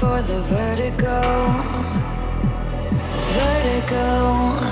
for the vertigo. Vertigo.